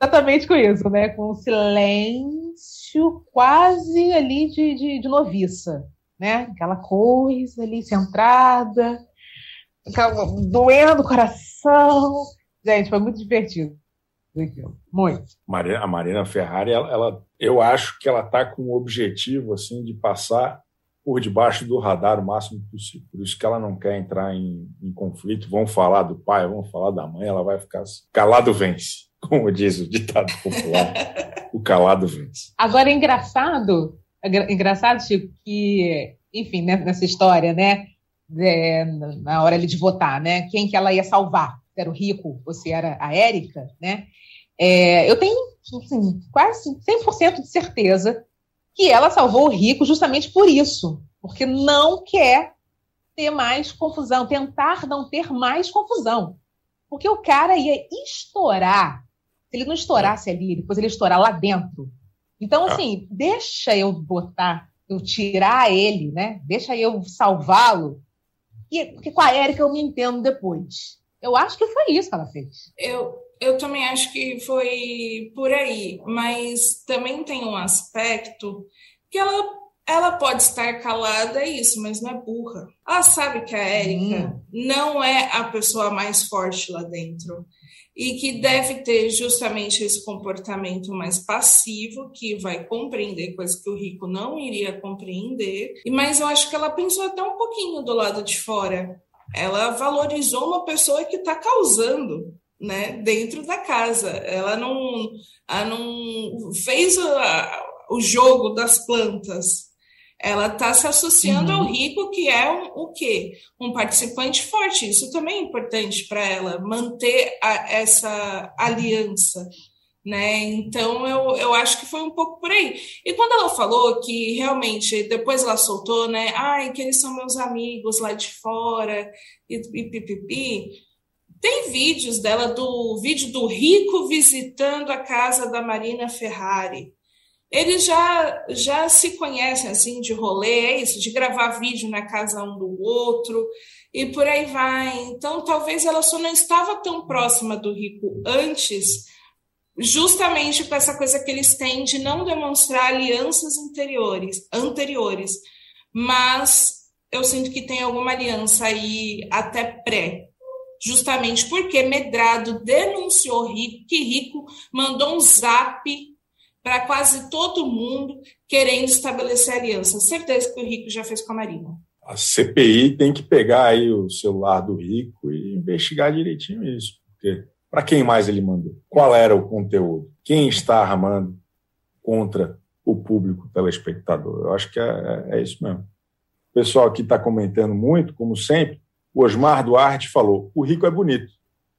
exatamente com isso, né? Com o silêncio quase ali de, de, de noviça né? Aquela coisa ali centrada, doendo o coração. Gente, foi muito divertido. Muito.
A Marina Ferrari, ela, ela, eu acho que ela está com o objetivo assim de passar por debaixo do radar o máximo possível. Por isso que ela não quer entrar em, em conflito. Vão falar do pai, vão falar da mãe, ela vai ficar assim. calado vence, como diz o ditado popular. o calado vence.
Agora é engraçado é engraçado, Chico, que, enfim, né, nessa história, né? É, na hora ali de votar, né? Quem que ela ia salvar? Se era o Rico ou se era a Érica, né? É, eu tenho assim, quase 100% de certeza que ela salvou o Rico justamente por isso, porque não quer ter mais confusão, tentar não ter mais confusão. Porque o cara ia estourar, se ele não estourasse ali, depois ele ia estourar lá dentro, então, ah. assim, deixa eu botar, eu tirar ele, né? Deixa eu salvá-lo. Porque com a Érica eu me entendo depois. Eu acho que foi isso que ela fez.
Eu, eu também acho que foi por aí, mas também tem um aspecto que ela, ela pode estar calada, é isso, mas não é burra. Ela sabe que a Érica hum. não é a pessoa mais forte lá dentro e que deve ter justamente esse comportamento mais passivo, que vai compreender coisas que o rico não iria compreender. Mas eu acho que ela pensou até um pouquinho do lado de fora. Ela valorizou uma pessoa que está causando, né, dentro da casa. Ela não, ela não fez o, o jogo das plantas ela está se associando uhum. ao rico, que é um, o quê? Um participante forte. Isso também é importante para ela, manter a, essa aliança. Né? Então eu, eu acho que foi um pouco por aí. E quando ela falou que realmente, depois ela soltou, né? Ai, que eles são meus amigos lá de fora, e, e pipipi. Tem vídeos dela do vídeo do rico visitando a casa da Marina Ferrari eles já, já se conhecem assim de rolê, é isso, de gravar vídeo na casa um do outro e por aí vai. Então, talvez ela só não estava tão próxima do rico antes, justamente com essa coisa que eles têm de não demonstrar alianças anteriores, anteriores. Mas eu sinto que tem alguma aliança aí até pré, justamente porque Medrado denunciou Rico, que Rico mandou um zap para quase todo mundo querendo estabelecer aliança. Certeza que o Rico já fez com a Marina.
A CPI tem que pegar aí o celular do Rico e investigar direitinho isso, porque para quem mais ele mandou? Qual era o conteúdo? Quem está armando contra o público telespectador? Eu acho que é, é, isso mesmo. O pessoal aqui está comentando muito, como sempre. O Osmar Duarte falou: o rico é bonito.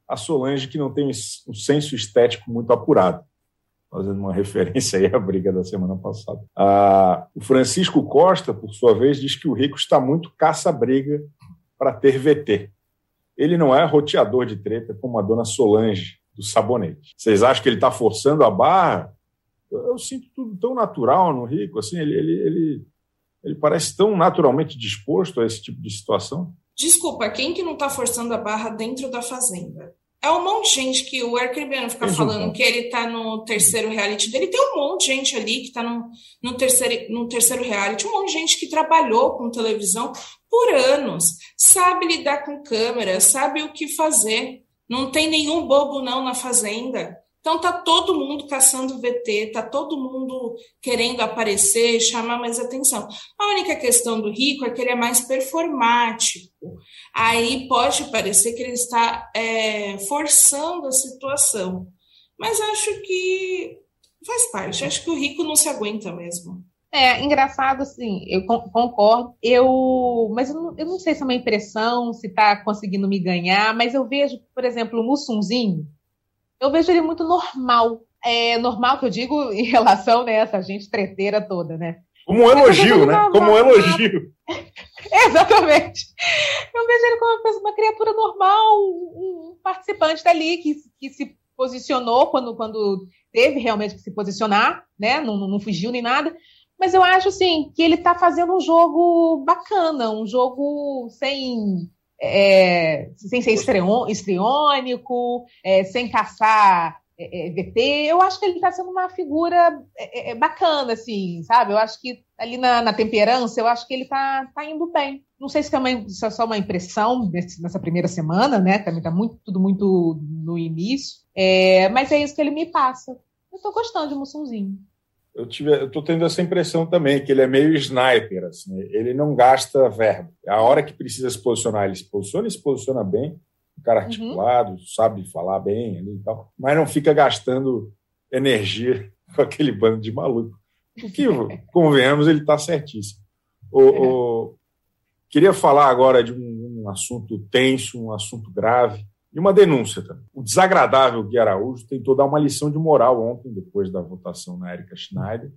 A Solange, que não tem um senso estético muito apurado fazendo uma referência aí à briga da semana passada. Ah, o Francisco Costa, por sua vez, diz que o Rico está muito caça-briga para ter VT. Ele não é roteador de treta como a dona Solange, do sabonete. Vocês acham que ele está forçando a barra? Eu sinto tudo tão natural no Rico, assim, ele, ele, ele, ele parece tão naturalmente disposto a esse tipo de situação.
Desculpa, quem que não está forçando a barra dentro da fazenda? É um monte de gente que o Arcribiano fica falando que ele tá no terceiro reality dele. Tem um monte de gente ali que tá no, no, terceiro, no terceiro reality, um monte de gente que trabalhou com televisão por anos, sabe lidar com câmera, sabe o que fazer. Não tem nenhum bobo não na fazenda. Então tá todo mundo caçando VT, tá todo mundo querendo aparecer, chamar mais atenção. A única questão do rico é que ele é mais performático. Aí pode parecer que ele está é, forçando a situação. Mas acho que faz parte. Acho que o rico não se aguenta mesmo.
É, engraçado, assim, eu concordo. Eu, mas eu não, eu não sei se é uma impressão, se está conseguindo me ganhar, mas eu vejo, por exemplo, o Mussunzinho, eu vejo ele muito normal. É normal que eu digo em relação né, essa gente treteira toda, né?
Como um elogio, né? Como um elogio.
Exatamente. Eu vejo ele como uma, uma criatura normal, um, participante dali que, que se posicionou quando, quando teve realmente que se posicionar, né? Não, não fugiu nem nada. Mas eu acho, assim, que ele está fazendo um jogo bacana, um jogo sem é, sem ser estriônico, é, sem caçar é, é VT. Eu acho que ele está sendo uma figura é, é, bacana, assim, sabe? Eu acho que ali na, na temperança, eu acho que ele está tá indo bem. Não sei se é, uma, se é só uma impressão desse, nessa primeira semana, né? Também está muito, tudo muito no início. mas é isso que ele me passa. Eu estou gostando de Mussunzinho
eu tive, eu tô tendo essa impressão também que ele é meio sniper, assim, ele não gasta verbo. A hora que precisa se posicionar, ele se posiciona, ele se posiciona bem, um cara uhum. articulado, uhum. sabe falar bem ali e tal, mas não fica gastando energia com aquele bando de maluco. O que, convenhamos, ele está certíssimo. O, o, queria falar agora de um, um assunto tenso, um assunto grave, e uma denúncia também. O desagradável Gui Araújo tentou dar uma lição de moral ontem, depois da votação na Erika Schneider.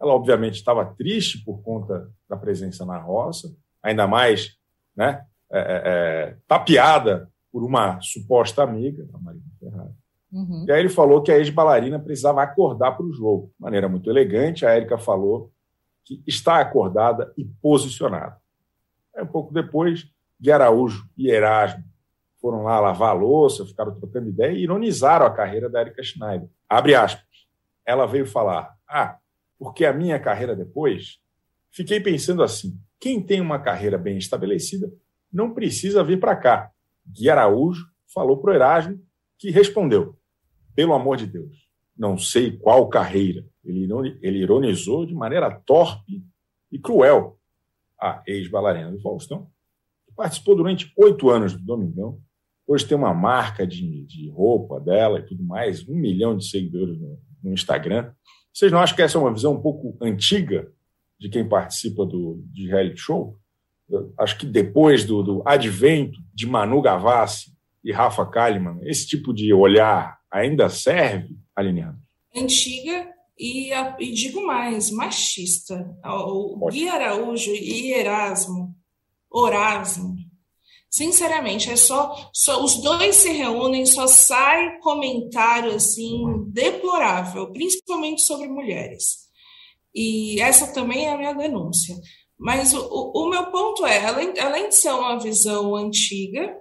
Ela, obviamente, estava triste por conta da presença na roça, ainda mais né, é, é, é tapeada por uma suposta amiga, a Marina Ferrari. Uhum. E aí ele falou que a ex-bailarina precisava acordar para o jogo. De maneira muito elegante, a Érica falou que está acordada e posicionada. Aí, um pouco depois, Gui Araújo e Erasmo foram lá lavar a louça, ficaram trocando ideia e ironizaram a carreira da Erika Schneider. Abre aspas. Ela veio falar: Ah, porque a minha carreira depois. Fiquei pensando assim: quem tem uma carreira bem estabelecida não precisa vir para cá. Gui Araújo falou para o Erasmo, que respondeu: Pelo amor de Deus, não sei qual carreira. Ele ironizou de maneira torpe e cruel a ex-bailarina do Faustão, que participou durante oito anos do Domingão Hoje tem uma marca de, de roupa dela e tudo mais, um milhão de seguidores no, no, Instagram. Vocês não acham que essa é uma visão um pouco antiga de quem participa do, de reality show? Eu acho que depois do, do advento de Manu Gavassi e Rafa Kalimann, esse tipo de olhar ainda serve, Aline
Antiga e, e, digo mais, machista. O Gui Araújo e Erasmo, Orasmo, Sinceramente, é só, só os dois se reúnem, só sai comentário assim deplorável, principalmente sobre mulheres. E essa também é a minha denúncia. Mas o, o meu ponto é, além, além de ser uma visão antiga,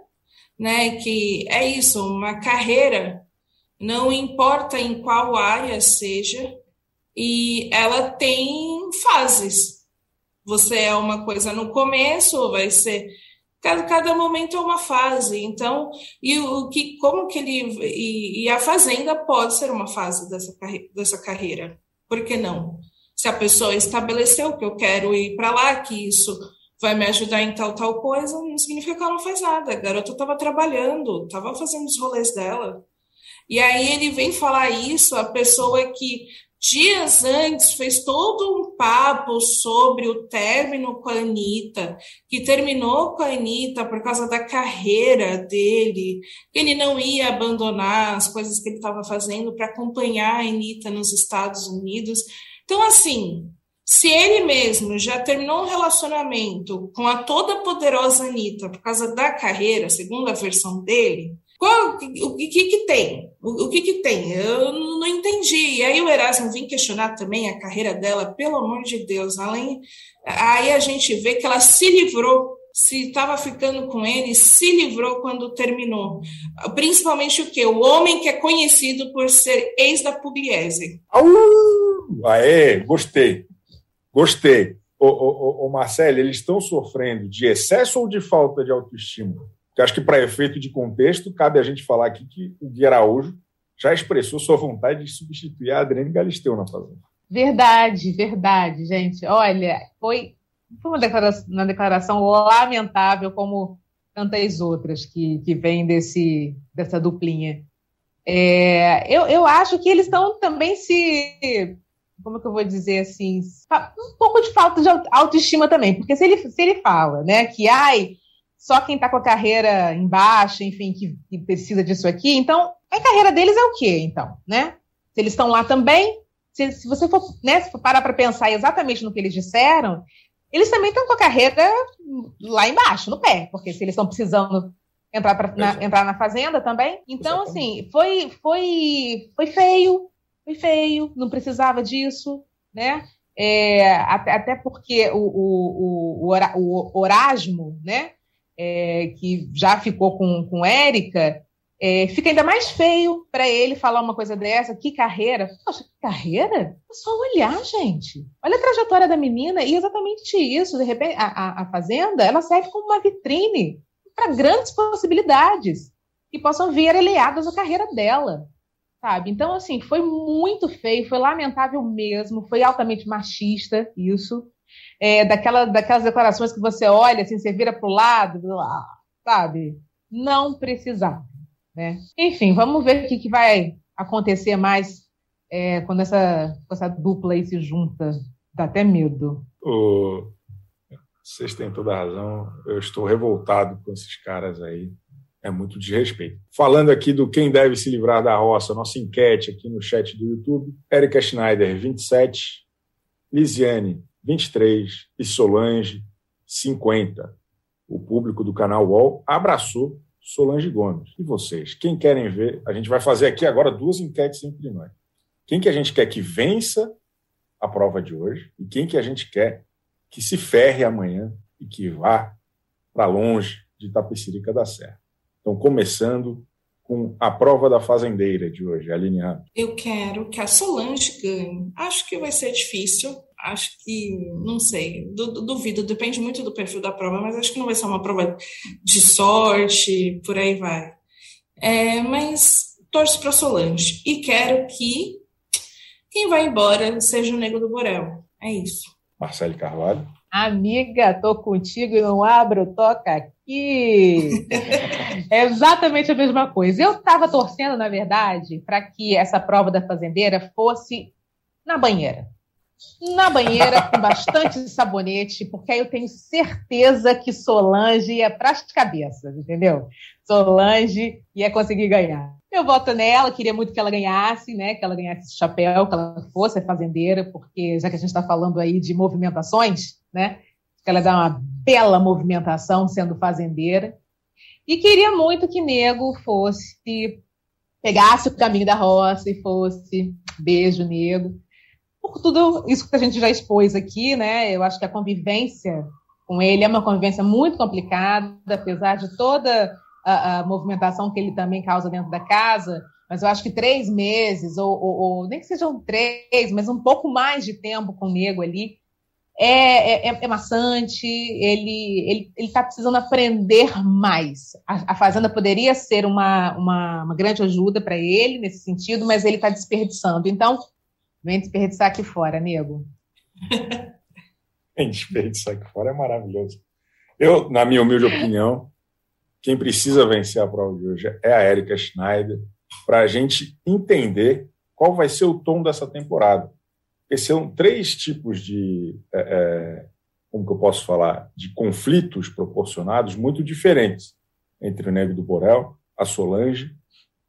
né, que é isso, uma carreira, não importa em qual área seja, e ela tem fases. Você é uma coisa no começo, vai ser cada, cada momento é uma fase. Então, e o que, como que ele e, e a fazenda pode ser uma fase dessa, dessa carreira? Por que não? Se a pessoa estabeleceu que eu quero ir para lá, que isso vai me ajudar em tal tal coisa, não significa que ela não faz nada. A garota estava trabalhando, estava fazendo os rolês dela. E aí ele vem falar isso, a pessoa que dias antes fez todo um papo sobre o término com a Anitta, que terminou com a Anitta por causa da carreira dele, que ele não ia abandonar as coisas que ele estava fazendo para acompanhar a Anitta nos Estados Unidos. Então, assim, se ele mesmo já terminou um relacionamento com a toda poderosa Anitta por causa da carreira, segundo a versão dele, qual, o, que, que tem? O, o, que, que tem? Eu não entendi. E aí o Erasmo vem questionar também a carreira dela, pelo amor de Deus. Além, aí a gente vê que ela se livrou se estava ficando com ele, se livrou quando terminou. Principalmente o que? O homem que é conhecido por ser ex da Pugliese.
Uh, aê, gostei. Gostei. Ô, ô, ô, Marcelo, eles estão sofrendo de excesso ou de falta de autoestima? Porque acho que, para efeito de contexto, cabe a gente falar aqui que o Gui Araújo já expressou sua vontade de substituir a Adriane Galisteu na Fazenda.
Verdade, verdade, gente. Olha, foi foi uma declaração, uma declaração lamentável, como tantas outras que, que vêm desse, dessa duplinha. É, eu, eu acho que eles estão também se. Como que eu vou dizer assim? Um pouco de falta de autoestima também, porque se ele, se ele fala né, que ai, só quem está com a carreira embaixo, enfim, que, que, precisa disso aqui, então a carreira deles é o quê, então? Né? Se eles estão lá também, se, se você for, né, for parar para pensar exatamente no que eles disseram, eles também estão com a carreira lá embaixo, no pé, porque se eles estão precisando entrar, pra, na, entrar na fazenda também. Então, Exatamente. assim, foi, foi, foi feio, foi feio, não precisava disso, né? É, até, até, porque o, o, o, o, Orasmo, né, é, que já ficou com, com Érica, é, fica ainda mais feio para ele falar uma coisa dessa. Que carreira? Poxa, que carreira? É só olhar, gente. Olha a trajetória da menina e exatamente isso. De repente, a, a, a Fazenda ela serve como uma vitrine para grandes possibilidades que possam vir aliadas à carreira dela. Sabe? Então, assim, foi muito feio, foi lamentável mesmo, foi altamente machista isso. É, daquela, daquelas declarações que você olha, assim, você vira para o lado, sabe? Não precisava. Né? Enfim, vamos ver o que, que vai acontecer mais é, quando essa, essa dupla aí se junta. Dá até medo.
O... Vocês têm toda a razão. Eu estou revoltado com esses caras aí. É muito desrespeito. Falando aqui do quem deve se livrar da roça, nossa enquete aqui no chat do YouTube. Erika Schneider, 27. Lisiane, 23. E Solange, 50. O público do canal UOL abraçou Solange Gomes. E vocês? Quem querem ver? A gente vai fazer aqui agora duas enquetes entre nós. Quem que a gente quer que vença a prova de hoje e quem que a gente quer que se ferre amanhã e que vá para longe de Tapecirica da Serra. Então, começando com a prova da fazendeira de hoje, Aline
Eu quero que a Solange ganhe. Acho que vai ser difícil, acho que, não sei, duvido, depende muito do perfil da prova, mas acho que não vai ser uma prova de sorte, por aí vai. É, mas torço para Solange e quero que quem vai embora seja o Nego do Borel. É isso.
Marcelo Carvalho.
Amiga, tô contigo e não abro, toca aqui. é exatamente a mesma coisa. Eu estava torcendo, na verdade, para que essa prova da fazendeira fosse na banheira na banheira com bastante sabonete, porque aí eu tenho certeza que Solange ia para as cabeças, entendeu? Solange ia conseguir ganhar. Eu voto nela, queria muito que ela ganhasse, né? Que ela ganhasse esse chapéu, que ela fosse fazendeira, porque já que a gente está falando aí de movimentações, né? Que ela dá uma bela movimentação sendo fazendeira. E queria muito que Nego fosse, pegasse o caminho da roça e fosse, beijo, Nego por tudo isso que a gente já expôs aqui, né? Eu acho que a convivência com ele é uma convivência muito complicada, apesar de toda a, a movimentação que ele também causa dentro da casa. Mas eu acho que três meses, ou, ou, ou, nem que sejam três, mas um pouco mais de tempo com o Nego ali, é, é, é maçante, ele está precisando aprender mais. A, a, Fazenda poderia ser uma, uma, uma grande ajuda para ele nesse sentido, mas ele está desperdiçando. Então, vem desperdiçar aqui fora, nego.
vem desperdiçar aqui fora é maravilhoso. Eu, na minha humilde opinião, quem precisa vencer a prova de hoje é a Erika Schneider, para a gente entender qual vai ser o tom dessa temporada. Porque são três tipos de, é, é, como que eu posso falar, de conflitos proporcionados muito diferentes entre o Nego do Borel, a Solange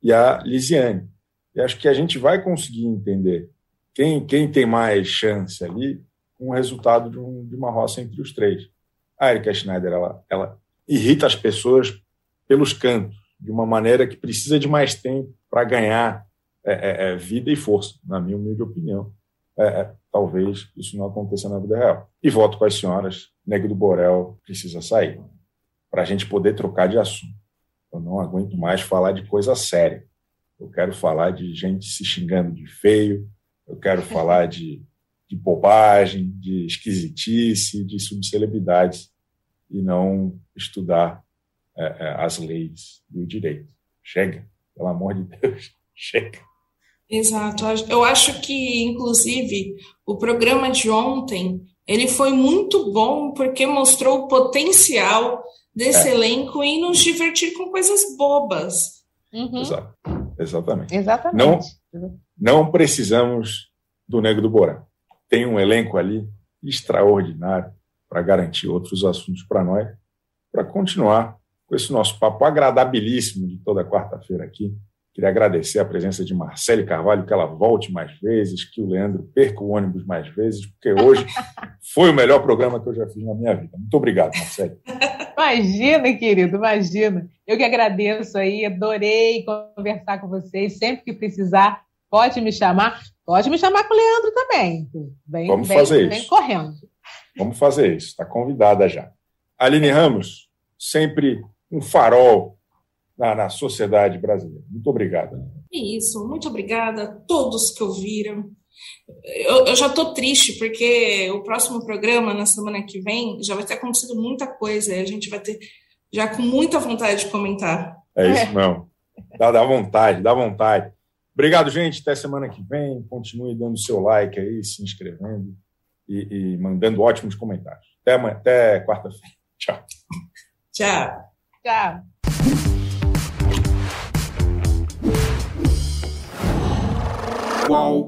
e a Lisiane. E acho que a gente vai conseguir entender quem, quem tem mais chance ali com o resultado de, um, de uma roça entre os três. A Erika Schneider, ela, ela irrita as pessoas pelos cantos, de uma maneira que precisa de mais tempo para ganhar é, é, é, vida e força, na minha humilde opinião é, é, talvez isso não aconteça na vida real. E voto com as senhoras, Nego do Borel precisa sair, para a gente poder trocar de assunto. Eu não aguento mais falar de coisa séria. Eu quero falar de gente se xingando de feio, eu quero falar de, de bobagem, de esquisitice, de subcelebridades, e não estudar é, é as leis e o direito. Chega, pelo amor de Deus, chega.
Exato. Eu acho que, inclusive, o programa de ontem ele foi muito bom porque mostrou o potencial desse é. elenco em nos divertir com coisas bobas.
Uhum. Exato. Exatamente.
Exatamente.
Não, não precisamos do Nego do Borá. Tem um elenco ali extraordinário para garantir outros assuntos para nós, para continuar com esse nosso papo agradabilíssimo de toda quarta-feira aqui Queria agradecer a presença de Marcele Carvalho, que ela volte mais vezes, que o Leandro perca o ônibus mais vezes, porque hoje foi o melhor programa que eu já fiz na minha vida. Muito obrigado, Marcele.
Imagina, querido, imagina. Eu que agradeço aí, adorei conversar com vocês. Sempre que precisar, pode me chamar. Pode me chamar com o Leandro também.
Vem, Vamos vem, fazer
vem
isso.
correndo.
Vamos fazer isso. Está convidada já. Aline Ramos, sempre um farol na, na sociedade brasileira. Muito obrigado.
É isso, muito obrigada a todos que ouviram. Eu, eu já estou triste, porque o próximo programa, na semana que vem, já vai ter acontecido muita coisa, e a gente vai ter já com muita vontade de comentar.
É isso não. Dá, dá vontade, dá vontade. Obrigado, gente. Até semana que vem. Continue dando seu like aí, se inscrevendo e, e mandando ótimos comentários. Até, até quarta-feira. Tchau.
Tchau.
Tchau.
qual